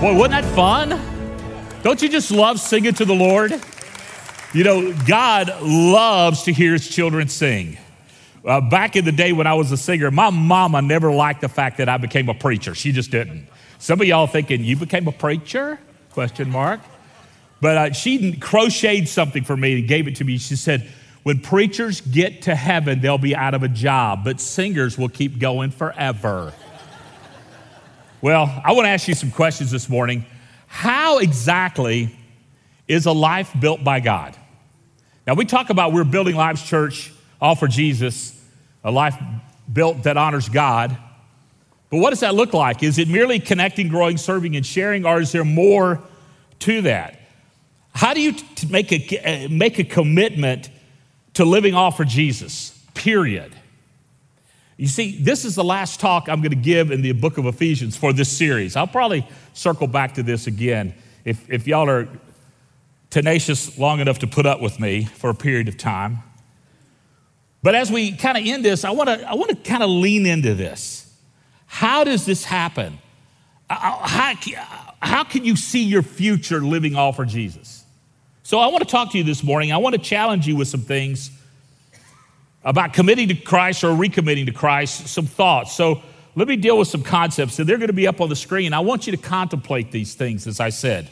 Boy, wasn't that fun? Don't you just love singing to the Lord? You know, God loves to hear his children sing. Uh, back in the day when I was a singer, my mama never liked the fact that I became a preacher. She just didn't. Some of y'all thinking, you became a preacher? Question mark. But uh, she crocheted something for me and gave it to me. She said, when preachers get to heaven, they'll be out of a job, but singers will keep going forever. Well, I want to ask you some questions this morning. How exactly is a life built by God? Now, we talk about we're building Lives Church, all for Jesus, a life built that honors God. But what does that look like? Is it merely connecting, growing, serving, and sharing, or is there more to that? How do you t- make, a, uh, make a commitment to living all for Jesus? Period. You see, this is the last talk I'm going to give in the book of Ephesians for this series. I'll probably circle back to this again if, if y'all are tenacious long enough to put up with me for a period of time. But as we kind of end this, I want to I want to kind of lean into this. How does this happen? Uh, uh, how, how can you see your future living all for Jesus? So I want to talk to you this morning. I want to challenge you with some things about committing to Christ or recommitting to Christ, some thoughts. So let me deal with some concepts, and they're going to be up on the screen. I want you to contemplate these things, as I said.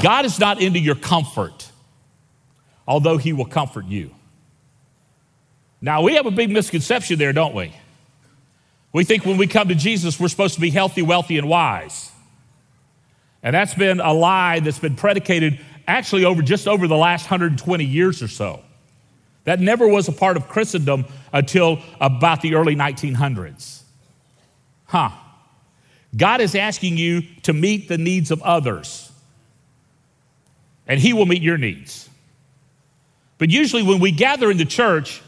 God is not into your comfort, although He will comfort you. Now, we have a big misconception there, don't we? We think when we come to Jesus, we're supposed to be healthy, wealthy, and wise. And that's been a lie that's been predicated actually over just over the last 120 years or so. That never was a part of Christendom until about the early 1900s. Huh. God is asking you to meet the needs of others, and He will meet your needs. But usually, when we gather in the church,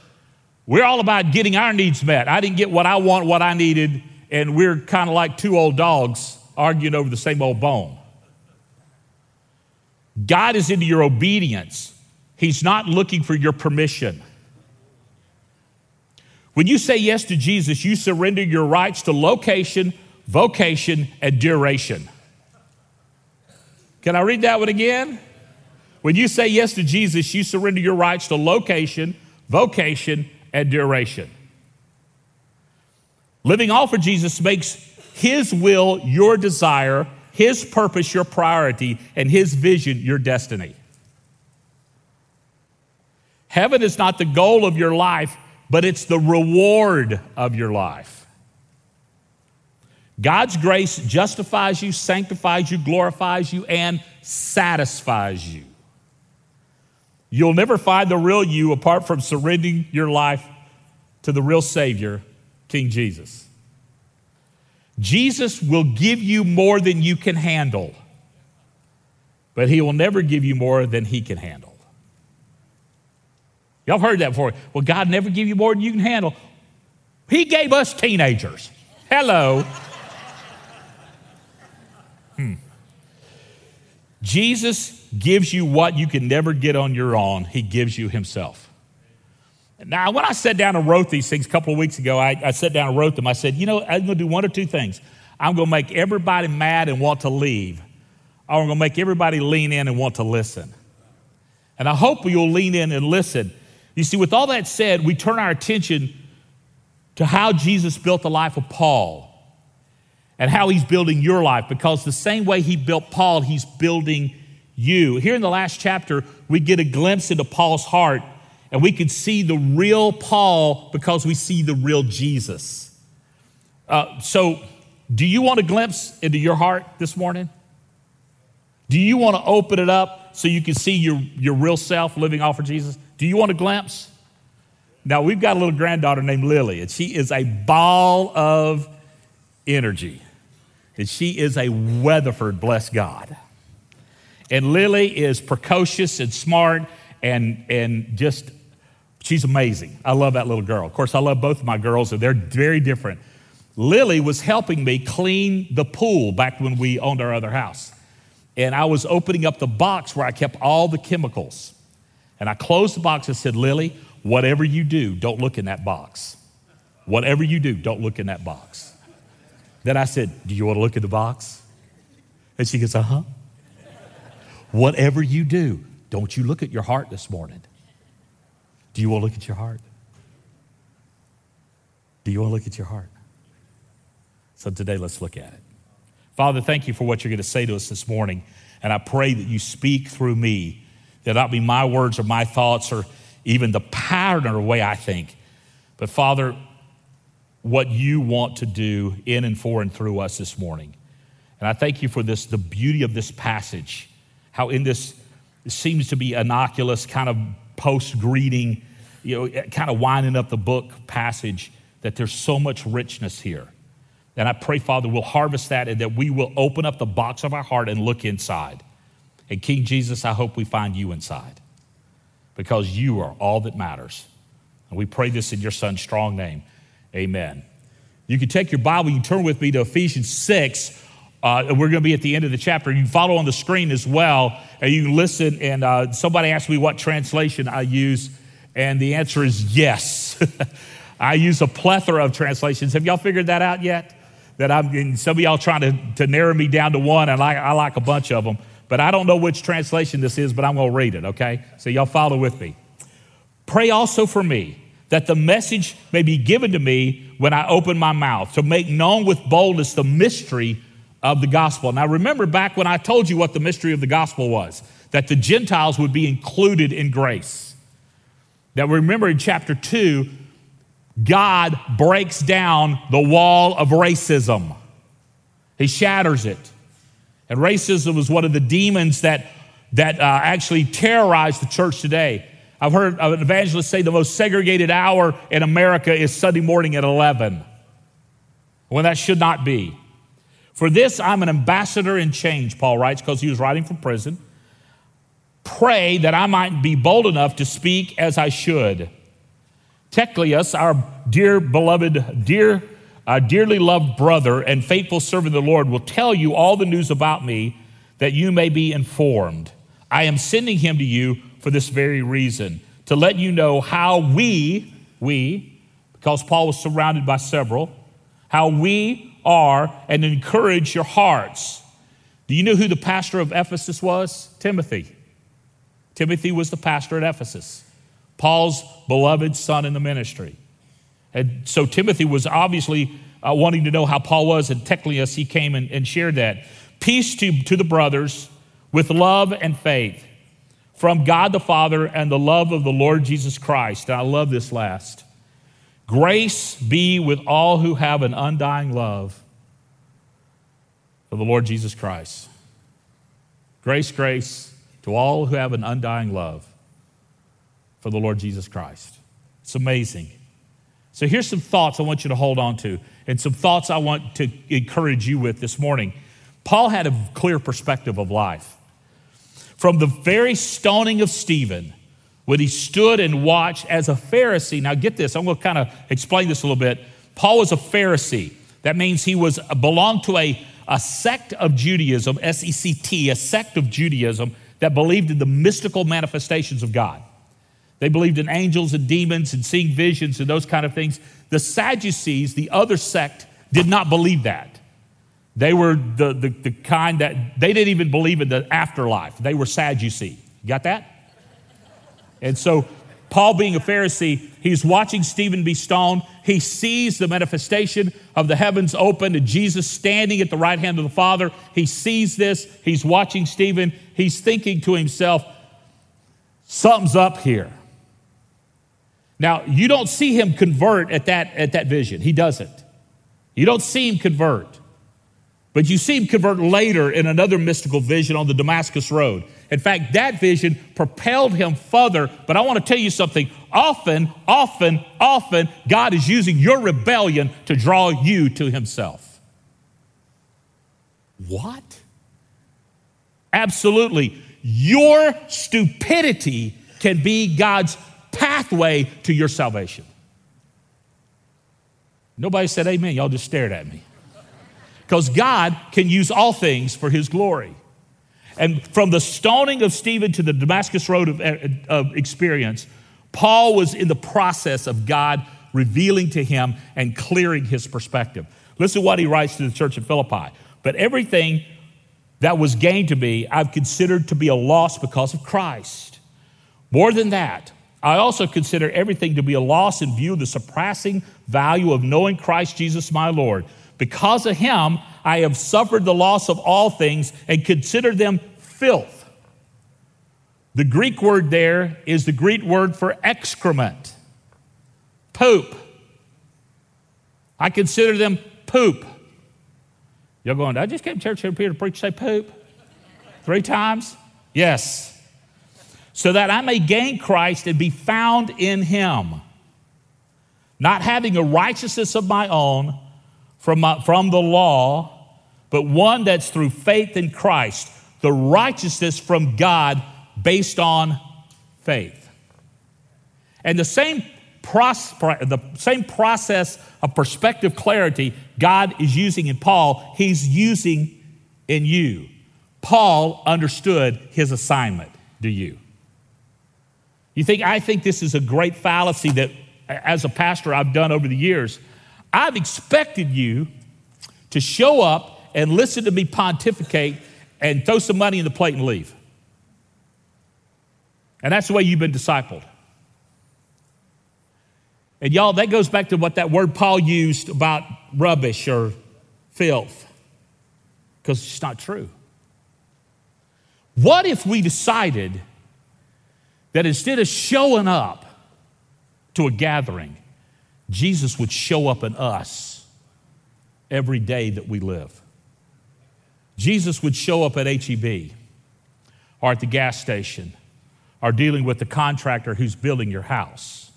we're all about getting our needs met. I didn't get what I want, what I needed, and we're kind of like two old dogs arguing over the same old bone. God is into your obedience. He's not looking for your permission. When you say yes to Jesus, you surrender your rights to location, vocation, and duration. Can I read that one again? When you say yes to Jesus, you surrender your rights to location, vocation, and duration. Living all for Jesus makes His will your desire, His purpose your priority, and His vision your destiny. Heaven is not the goal of your life, but it's the reward of your life. God's grace justifies you, sanctifies you, glorifies you, and satisfies you. You'll never find the real you apart from surrendering your life to the real Savior, King Jesus. Jesus will give you more than you can handle, but He will never give you more than He can handle. Y'all heard that before. Well, God never give you more than you can handle. He gave us teenagers. Hello. Hmm. Jesus gives you what you can never get on your own. He gives you Himself. Now, when I sat down and wrote these things a couple of weeks ago, I, I sat down and wrote them. I said, you know, I'm going to do one or two things. I'm going to make everybody mad and want to leave, or I'm going to make everybody lean in and want to listen. And I hope you'll lean in and listen you see, with all that said, we turn our attention to how Jesus built the life of Paul and how he's building your life because the same way he built Paul, he's building you. Here in the last chapter, we get a glimpse into Paul's heart and we can see the real Paul because we see the real Jesus. Uh, so, do you want a glimpse into your heart this morning? Do you want to open it up so you can see your, your real self living off for Jesus? Do you want a glimpse? Now, we've got a little granddaughter named Lily, and she is a ball of energy. And she is a Weatherford, bless God. And Lily is precocious and smart and, and just, she's amazing. I love that little girl. Of course, I love both of my girls, and they're very different. Lily was helping me clean the pool back when we owned our other house. And I was opening up the box where I kept all the chemicals. And I closed the box and said, Lily, whatever you do, don't look in that box. Whatever you do, don't look in that box. Then I said, Do you want to look in the box? And she goes, Uh huh. Whatever you do, don't you look at your heart this morning. Do you want to look at your heart? Do you want to look at your heart? So today, let's look at it. Father, thank you for what you're going to say to us this morning. And I pray that you speak through me, that not be my words or my thoughts or even the pattern or way I think. But Father, what you want to do in and for and through us this morning. And I thank you for this, the beauty of this passage, how in this seems to be innocuous, kind of post greeting, you know, eh, kind of winding up the book passage, that there's so much richness here. And I pray, Father, we'll harvest that and that we will open up the box of our heart and look inside. And King Jesus, I hope we find you inside because you are all that matters. And we pray this in your son's strong name. Amen. You can take your Bible, you can turn with me to Ephesians 6. Uh, we're going to be at the end of the chapter. You can follow on the screen as well, and you can listen. And uh, somebody asked me what translation I use, and the answer is yes. I use a plethora of translations. Have y'all figured that out yet? That I'm, some of y'all trying to, to narrow me down to one, and I, I like a bunch of them. But I don't know which translation this is, but I'm going to read it, okay? So y'all follow with me. Pray also for me that the message may be given to me when I open my mouth, to make known with boldness the mystery of the gospel. Now, remember back when I told you what the mystery of the gospel was that the Gentiles would be included in grace. Now, remember in chapter 2, God breaks down the wall of racism, He shatters it. And racism was one of the demons that, that uh, actually terrorized the church today. I've heard an evangelist say the most segregated hour in America is Sunday morning at 11, when that should not be. For this, I'm an ambassador in change, Paul writes, because he was writing from prison. Pray that I might be bold enough to speak as I should. Tychicus, our dear beloved, dear, uh, dearly loved brother and faithful servant of the Lord, will tell you all the news about me that you may be informed. I am sending him to you for this very reason, to let you know how we, we, because Paul was surrounded by several, how we are and encourage your hearts. Do you know who the pastor of Ephesus was? Timothy. Timothy was the pastor at Ephesus, Paul's beloved son in the ministry. And so Timothy was obviously uh, wanting to know how Paul was, and Tychicus, he came and, and shared that. Peace to, to the brothers with love and faith from God the Father and the love of the Lord Jesus Christ. And I love this last. Grace be with all who have an undying love of the Lord Jesus Christ. Grace, grace to all who have an undying love for the Lord Jesus Christ. It's amazing. So here's some thoughts I want you to hold on to, and some thoughts I want to encourage you with this morning. Paul had a clear perspective of life. From the very stoning of Stephen, when he stood and watched as a Pharisee. Now, get this, I'm going to kind of explain this a little bit. Paul was a Pharisee. That means he was belonged to a, a sect of Judaism, S E C T, a sect of Judaism that believed in the mystical manifestations of God. They believed in angels and demons and seeing visions and those kind of things. The Sadducees, the other sect, did not believe that. They were the, the, the kind that they didn't even believe in the afterlife. They were Sadducee. You got that? And so, Paul, being a Pharisee, he's watching Stephen be stoned. He sees the manifestation of the heavens open and Jesus standing at the right hand of the Father. He sees this. He's watching Stephen. He's thinking to himself, something's up here. Now, you don't see him convert at that, at that vision. He doesn't. You don't see him convert. But you see him convert later in another mystical vision on the Damascus Road. In fact, that vision propelled him further. But I want to tell you something. Often, often, often, God is using your rebellion to draw you to himself. What? Absolutely. Your stupidity can be God's pathway to your salvation. Nobody said amen. Y'all just stared at me because God can use all things for his glory. And from the stoning of Stephen to the Damascus Road of, eh, eh, of, experience, Paul was in the process of God revealing to him and clearing his perspective. Listen to what he writes to the church at Philippi. But everything that was gained to me, I've considered to be a loss because of Christ. More than that, I also consider everything to be a loss in view of the surpassing value of knowing Christ Jesus my Lord. Because of him, I have suffered the loss of all things and consider them filth. The Greek word there is the Greek word for excrement, poop. I consider them poop. You're going, I just came to church here to preach, say poop three times? Yes so that I may gain Christ and be found in him, not having a righteousness of my own from, my, from the law, but one that's through faith in Christ, the righteousness from God based on faith. And the same, pros- the same process of perspective clarity God is using in Paul, he's using in you. Paul understood his assignment. Do you? You think, I think this is a great fallacy that, as a pastor, I've done over the years. I've expected you to show up and listen to me pontificate and throw some money in the plate and leave. And that's the way you've been discipled. And y'all, that goes back to what that word Paul used about rubbish or filth, because it's not true. What if we decided that instead of showing up to a gathering, Jesus would show up in us every day that we live. Jesus would show up at HEB or at the gas station or dealing with the contractor who's building your house.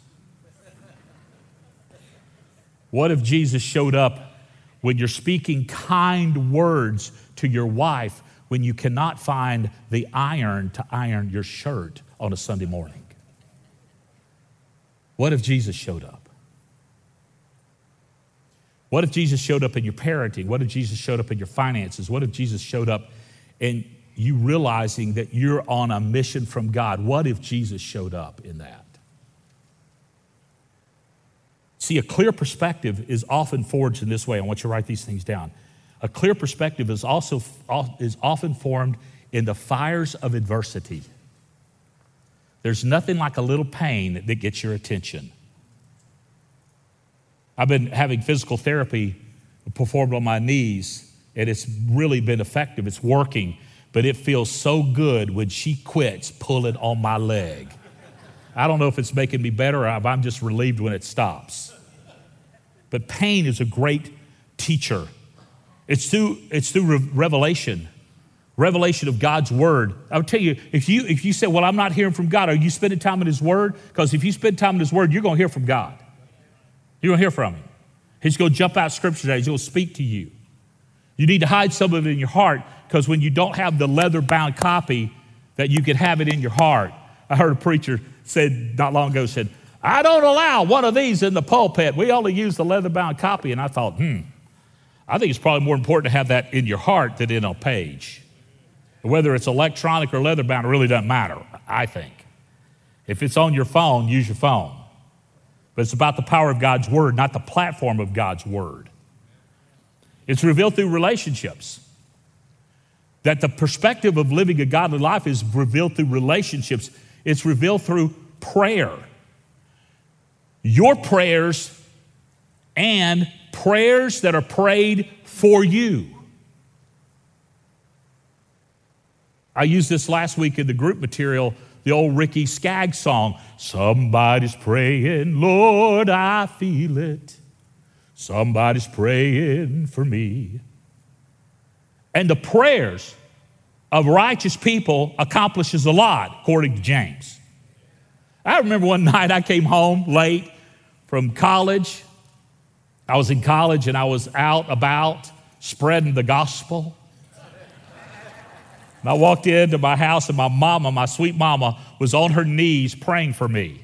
What if Jesus showed up when you're speaking kind words to your wife when you cannot find the iron to iron your shirt on a Sunday morning? What if Jesus showed up? What if Jesus showed up in your parenting? What if Jesus showed up in your finances? What if Jesus showed up in you realizing that you're on a mission from God? What if Jesus showed up in that? See, a clear perspective is often forged in this way. I want you to write these things down. A clear perspective is also is often formed in the fires of adversity. There's nothing like a little pain that gets your attention. I've been having physical therapy performed on my knees, and it's really been effective. It's working, but it feels so good when she quits pulling on my leg. I don't know if it's making me better or if I'm just relieved when it stops. But pain is a great teacher. It's through, it's through revelation revelation of God's word. I'll tell you, if you if you say, Well, I'm not hearing from God, are you spending time in His Word? Because if you spend time in His Word, you're gonna hear from God. You're gonna hear from Him. He's gonna jump out scripture today, He's gonna speak to you. You need to hide some of it in your heart, because when you don't have the leather bound copy, that you can have it in your heart. I heard a preacher said not long ago, said, I don't allow one of these in the pulpit. We only use the leather bound copy. And I thought, hmm, I think it's probably more important to have that in your heart than in a page. Whether it's electronic or leather bound, it really doesn't matter, I think. If it's on your phone, use your phone. But it's about the power of God's word, not the platform of God's word. It's revealed through relationships. That the perspective of living a godly life is revealed through relationships, it's revealed through prayer. Your prayers and prayers that are prayed for you. I used this last week in the group material, the old Ricky Skaggs song. Somebody's praying, Lord, I feel it. Somebody's praying for me. And the prayers of righteous people accomplishes a lot, according to James. I remember one night I came home late from college. I was in college and I was out about spreading the gospel. And I walked into my house, and my mama, my sweet mama, was on her knees praying for me.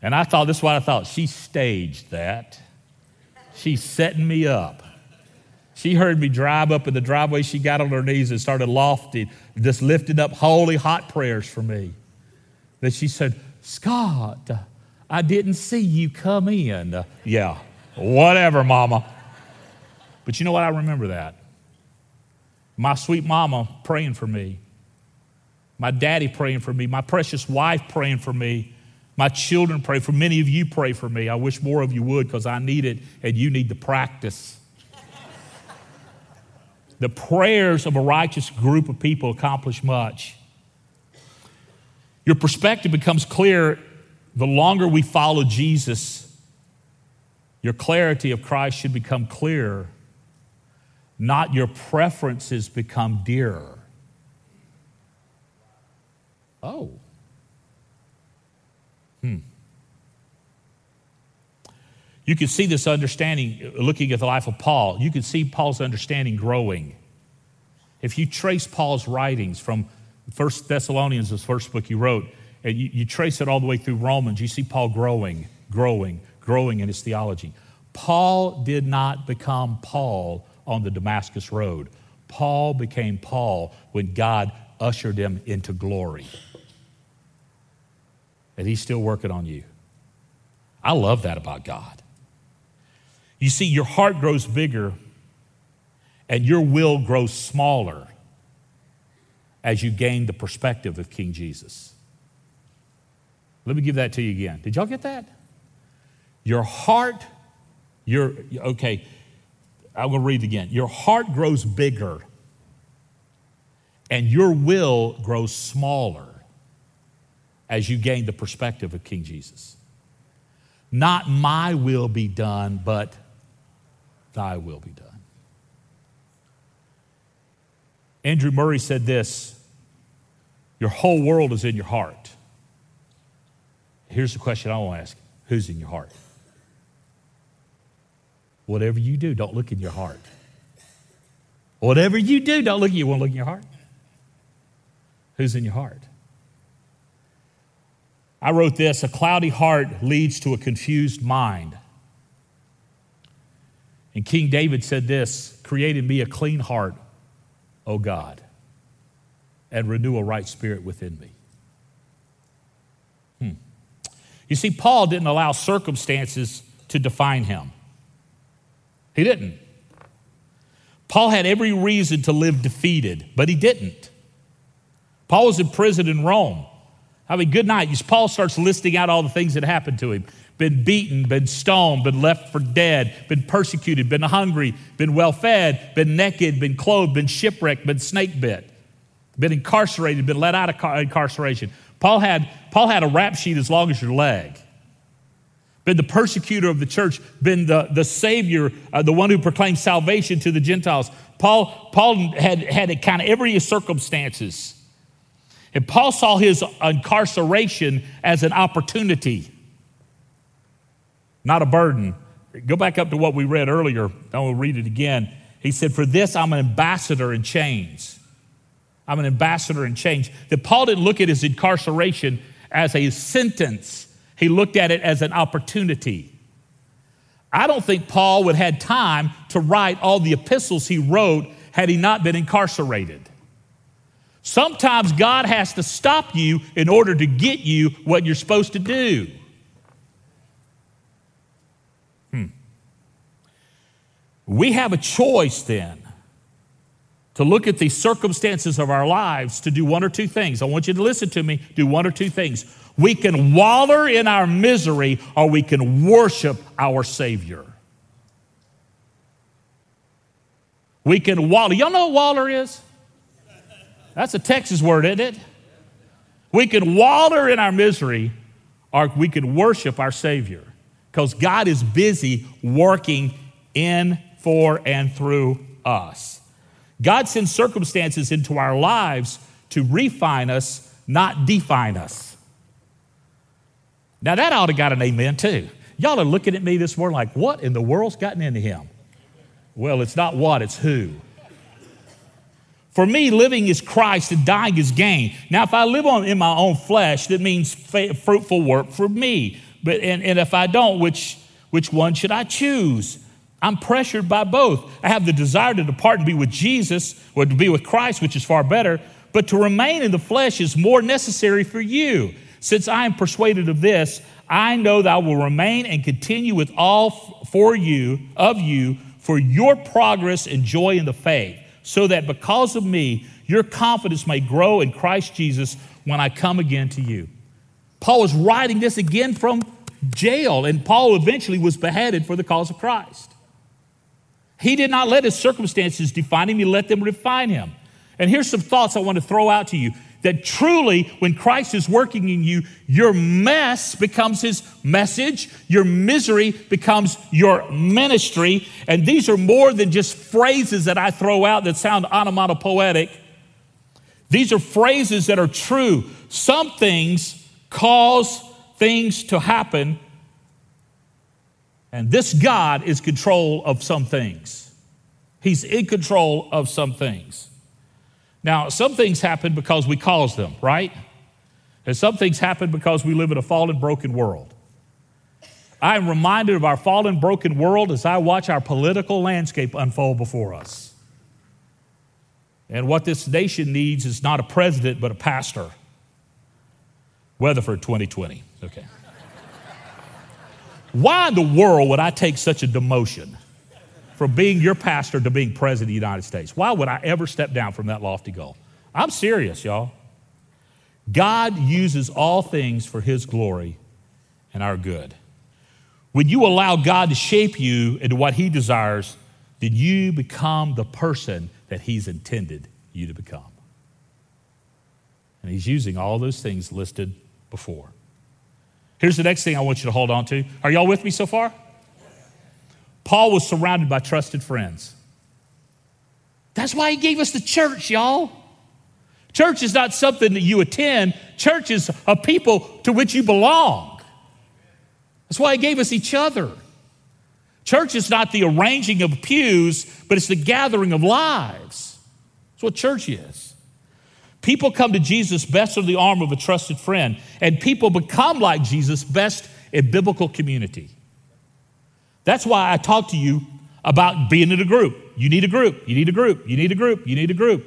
And I thought, this is what I thought. She staged that. She's setting me up. She heard me drive up in the driveway. She got on her knees and started lofting, just lifting up holy, hot prayers for me. Then she said, Scott, I didn't see you come in. Yeah, whatever, mama. But you know what? I remember that. My sweet mama praying for me. My daddy praying for me. My precious wife praying for me. My children pray for many of you pray for me. I wish more of you would because I need it and you need the practice. the prayers of a righteous group of people accomplish much. Your perspective becomes clear the longer we follow Jesus. Your clarity of Christ should become clearer, not your preferences become dearer. Oh. Hmm. You can see this understanding looking at the life of Paul. You can see Paul's understanding growing. If you trace Paul's writings from First Thessalonians, the first book he wrote, and you, you trace it all the way through Romans, you see Paul growing, growing, growing in his theology. Paul did not become Paul on the Damascus Road. Paul became Paul when God ushered him into glory. And he's still working on you. I love that about God. You see, your heart grows bigger and your will grows smaller as you gain the perspective of King Jesus. Let me give that to you again. Did y'all get that? Your heart, your, okay, I'm going to read it again. Your heart grows bigger and your will grows smaller as you gain the perspective of King Jesus. Not my will be done, but thy will be done. Andrew Murray said this Your whole world is in your heart. Here's the question I want to ask Who's in your heart? Whatever you do, don't look in your heart. Whatever you do, don't look. You want to look in your heart. Who's in your heart? I wrote this a cloudy heart leads to a confused mind. And King David said this Create in me a clean heart, O God, and renew a right spirit within me. Hmm. You see, Paul didn't allow circumstances to define him. He didn't. Paul had every reason to live defeated, but he didn't. Paul was in prison in Rome. I mean, good night. Paul starts listing out all the things that happened to him been beaten, been stoned, been left for dead, been persecuted, been hungry, been well fed, been naked, been clothed, been shipwrecked, been snake bit, been incarcerated, been let out of incarceration. Paul had, Paul had a rap sheet as long as your leg. Been the persecutor of the church, been the, the savior, uh, the one who proclaimed salvation to the Gentiles. Paul, Paul had, had kind of every circumstances and Paul saw his incarceration as an opportunity, not a burden. Go back up to what we read earlier. I will read it again. He said, For this I'm an ambassador in chains. I'm an ambassador in chains. That Paul didn't look at his incarceration as a sentence, he looked at it as an opportunity. I don't think Paul would have had time to write all the epistles he wrote had he not been incarcerated. Sometimes God has to stop you in order to get you what you're supposed to do. Hmm. We have a choice then to look at the circumstances of our lives to do one or two things. I want you to listen to me. Do one or two things. We can waller in our misery or we can worship our Savior. We can waller. Y'all know what waller is? That's a Texas word, isn't it? We can wallow in our misery or we can worship our Savior because God is busy working in, for, and through us. God sends circumstances into our lives to refine us, not define us. Now, that ought to got an amen too. Y'all are looking at me this morning like, what in the world's gotten into him? Well, it's not what, it's who. For me, living is Christ and dying is gain. Now, if I live on in my own flesh, that means fruitful work for me. But and, and if I don't, which which one should I choose? I'm pressured by both. I have the desire to depart and be with Jesus, or to be with Christ, which is far better. But to remain in the flesh is more necessary for you. Since I am persuaded of this, I know that I will remain and continue with all for you, of you, for your progress and joy in the faith so that because of me, your confidence may grow in Christ Jesus when I come again to you. Paul was writing this again from jail, and Paul eventually was beheaded for the cause of Christ. He did not let his circumstances define him, he let them refine him. And here's some thoughts I want to throw out to you that truly, when Christ is working in you, your mess becomes his message, your misery becomes your ministry. And these are more than just phrases that I throw out that sound onomatopoetic. These are phrases that are true. Some things cause things to happen, and this God is control of some things. He's in control of some things. Now, some things happen because we cause them, right? And some things happen because we live in a fallen, broken world. I am reminded of our fallen, broken world as I watch our political landscape unfold before us. And what this nation needs is not a president, but a pastor. Weatherford 2020. Okay. Why in the world would I take such a demotion? From being your pastor to being president of the United States. Why would I ever step down from that lofty goal? I'm serious, y'all. God uses all things for his glory and our good. When you allow God to shape you into what he desires, then you become the person that he's intended you to become. And he's using all those things listed before. Here's the next thing I want you to hold on to. Are y'all with me so far? Paul was surrounded by trusted friends. That's why he gave us the church, y'all. Church is not something that you attend, church is a people to which you belong. That's why he gave us each other. Church is not the arranging of pews, but it's the gathering of lives. That's what church is. People come to Jesus best under the arm of a trusted friend, and people become like Jesus best in biblical community. That's why I talk to you about being in a group. You need a group. You need a group. You need a group. You need a group.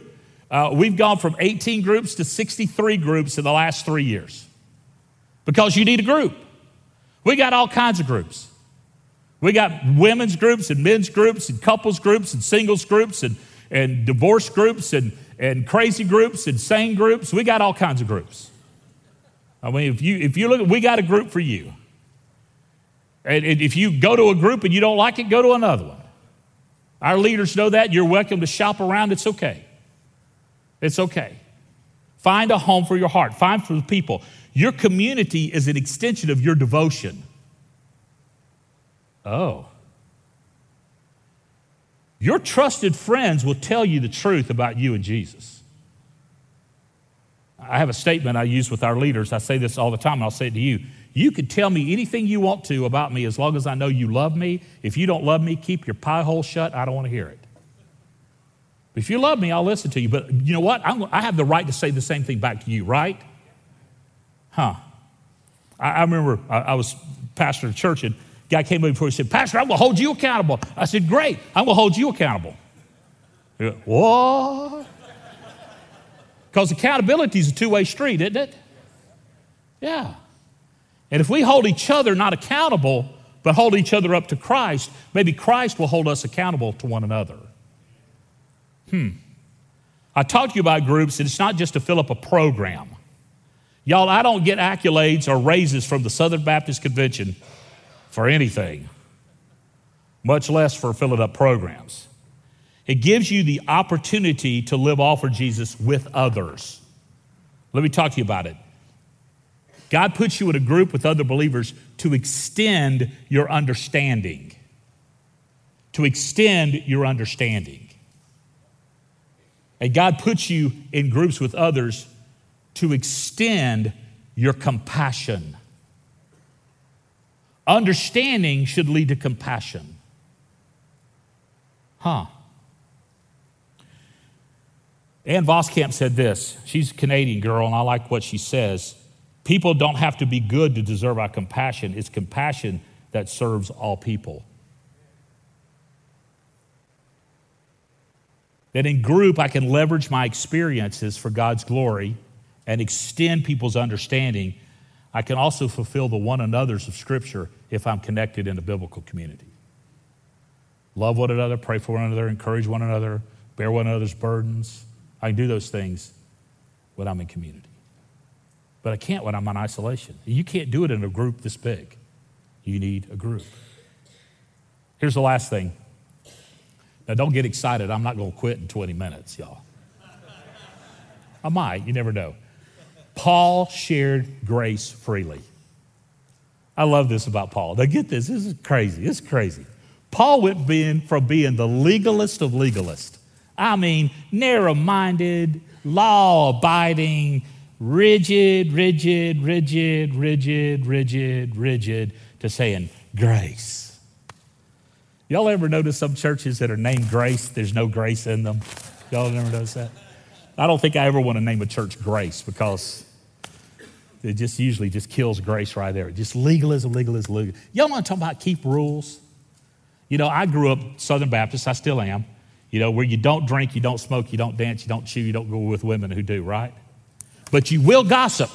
Uh, we've gone from 18 groups to 63 groups in the last three years because you need a group. We got all kinds of groups. We got women's groups and men's groups and couples groups and singles groups and, and divorce groups and, and crazy groups and sane groups. We got all kinds of groups. I mean, if you, if you look, we got a group for you. And if you go to a group and you don't like it, go to another one. Our leaders know that. You're welcome to shop around. It's okay. It's okay. Find a home for your heart, find for the people. Your community is an extension of your devotion. Oh. Your trusted friends will tell you the truth about you and Jesus. I have a statement I use with our leaders. I say this all the time, and I'll say it to you. You can tell me anything you want to about me as long as I know you love me. If you don't love me, keep your pie hole shut. I don't want to hear it. If you love me, I'll listen to you. But you know what? I'm, i have the right to say the same thing back to you, right? Huh. I, I remember I, I, was pastor of church and guy came over before and said, Pastor, I'm going to hold you accountable. I said, Great. I'm going to hold you accountable. Went, what? Because accountability is a two way street, isn't it? Yeah. And if we hold each other not accountable, but hold each other up to Christ, maybe Christ will hold us accountable to one another. Hmm. I talked to you about groups, and it's not just to fill up a program. Y'all, I don't get accolades or raises from the Southern Baptist Convention for anything, much less for filling up programs. It gives you the opportunity to live all for Jesus with others. Let me talk to you about it. God puts you in a group with other believers to extend your understanding. To extend your understanding. And God puts you in groups with others to extend your compassion. Understanding should lead to compassion. Huh. Ann Voskamp said this. She's a Canadian girl, and I like what she says. People don't have to be good to deserve our compassion. It's compassion that serves all people. That in group, I can leverage my experiences for God's glory and extend people's understanding. I can also fulfill the one another's of Scripture if I'm connected in a biblical community. Love one another, pray for one another, encourage one another, bear one another's burdens. I can do those things when I'm in community. But I can't when I'm in isolation. You can't do it in a group this big. You need a group. Here's the last thing. Now, don't get excited. I'm not going to quit in 20 minutes, y'all. I might, you never know. Paul shared grace freely. I love this about Paul. Now, get this. This is crazy. This is crazy. Paul went being, from being the legalist of legalists. I mean, narrow minded, law abiding, rigid, rigid, rigid, rigid, rigid, rigid, to saying grace. Y'all ever notice some churches that are named grace, there's no grace in them? Y'all ever notice that? I don't think I ever want to name a church grace because it just usually just kills grace right there. Just legalism, legalism, legalism. Y'all want to talk about keep rules? You know, I grew up Southern Baptist, I still am, you know, where you don't drink, you don't smoke, you don't dance, you don't chew, you don't go with women who do, right? But you will gossip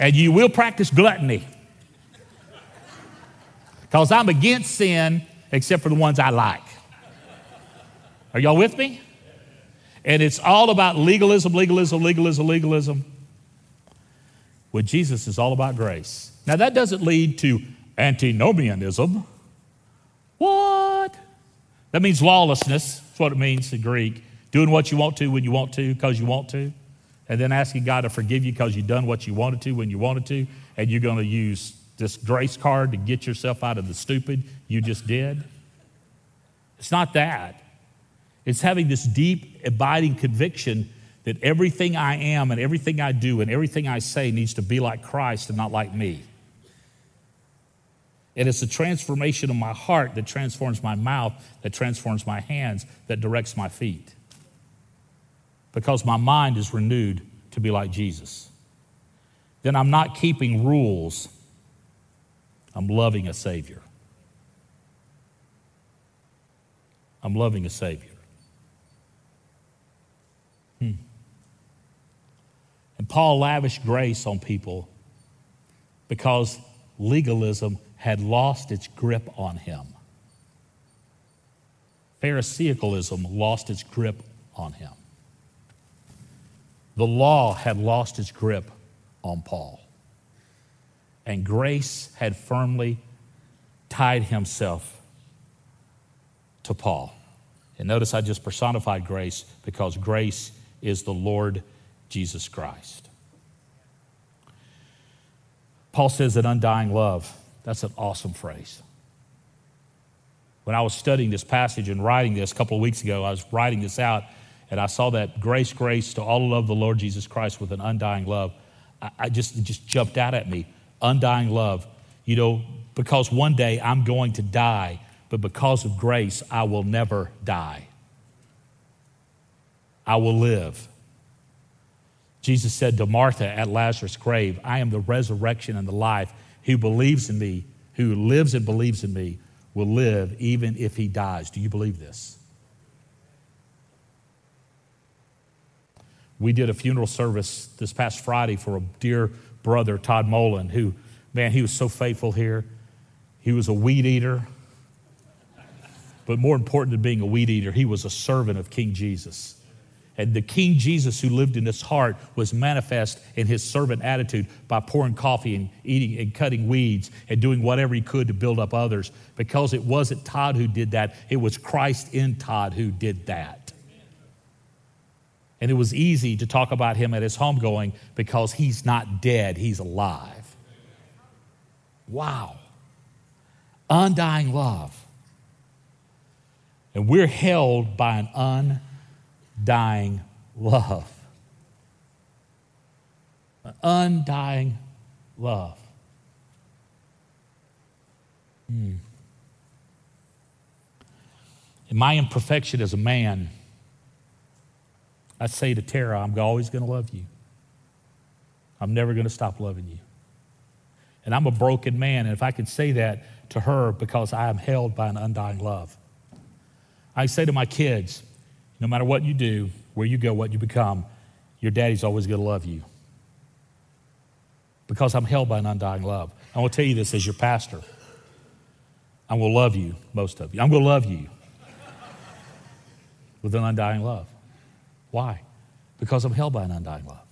and you will practice gluttony. Because I'm against sin except for the ones I like. Are y'all with me? And it's all about legalism, legalism, legalism, legalism. With Jesus, is all about grace. Now, that doesn't lead to antinomianism. What? That means lawlessness. That's what it means in Greek. Doing what you want to when you want to because you want to and then asking God to forgive you because you've done what you wanted to when you wanted to, and you're going to use this grace card to get yourself out of the stupid you just did. It's not that. It's having this deep, abiding conviction that everything I am and everything I do and everything I say needs to be like Christ and not like me. And it's a transformation of my heart that transforms my mouth, that transforms my hands, that directs my feet because my mind is renewed to be like Jesus. Then I'm not keeping rules, I'm loving a Savior. I'm loving a Savior. Hmm. And Paul lavished grace on people because legalism had lost its grip on him. Pharisaicalism lost its grip on him. The law had lost its grip on Paul, and grace had firmly tied himself to Paul. And notice I just personified grace because grace is the Lord Jesus Christ. Paul says that undying love, that's an awesome phrase. When I was studying this passage and writing this a couple of weeks ago, I was writing this out and I saw that grace, grace to all who love the Lord Jesus Christ with an undying love. I, I just, just jumped out at me. Undying love. You know, because one day I'm going to die, but because of grace, I will never die. I will live. Jesus said to Martha at Lazarus' grave, I am the resurrection and the life. Who believes in me, who lives and believes in me, will live even if he dies. Do you believe this? We did a funeral service this past Friday for a dear brother, Todd Molan, who, man, he was so faithful here. He was a weed eater. But more important than being a weed eater, he was a servant of King Jesus. And the King Jesus who lived in his heart was manifest in his servant attitude by pouring coffee and eating and cutting weeds and doing whatever he could to build up others. Because it wasn't Todd who did that, it was Christ in Todd who did that. And it was easy to talk about him at his homegoing because he's not dead, he's alive. Wow. Undying love. And we're held by an undying love. An undying love. Hmm. In my imperfection as a man, I say to Tara, I'm always going to love you. I'm never going to stop loving you. And I'm a broken man, and if I can say that to her because I am held by an undying love. I say to my kids, no matter what you do, where you go, what you become, your daddy's always going to love you. Because I'm held by an undying love. I to tell you this as your pastor. I'm going to love you, most of you. I'm going to love you. with an undying love. Why? Because I'm held by an undying love.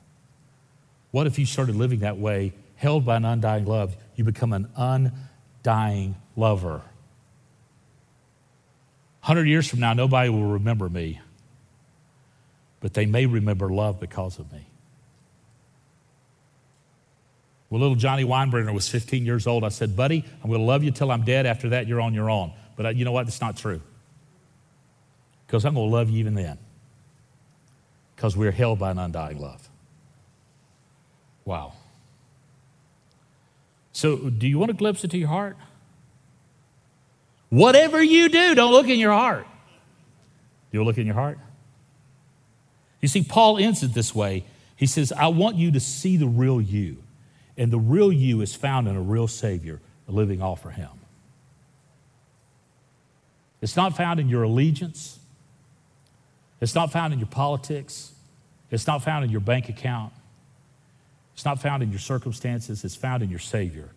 What if you started living that way, held by an undying love? You become an undying lover. 100 years from now, nobody will remember me, but they may remember love because of me. When little Johnny Weinbrenner was 15 years old, I said, Buddy, I'm going to love you till I'm dead. After that, you're on your own. But uh, you know what? That's not true. Because I'm going to love you even then. Because we're held by an undying love. Wow. So, do you want a glimpse into your heart? Whatever you do, don't look in your heart. You'll look in your heart. You see, Paul ends it this way. He says, I want you to see the real you. And the real you is found in a real Savior living all for Him. It's not found in your allegiance, it's not found in your politics, it's not found in your bank account, it's not found in your circumstances, it's found in your Savior.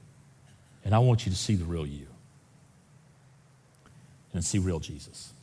And I want you to see the real you and see real Jesus.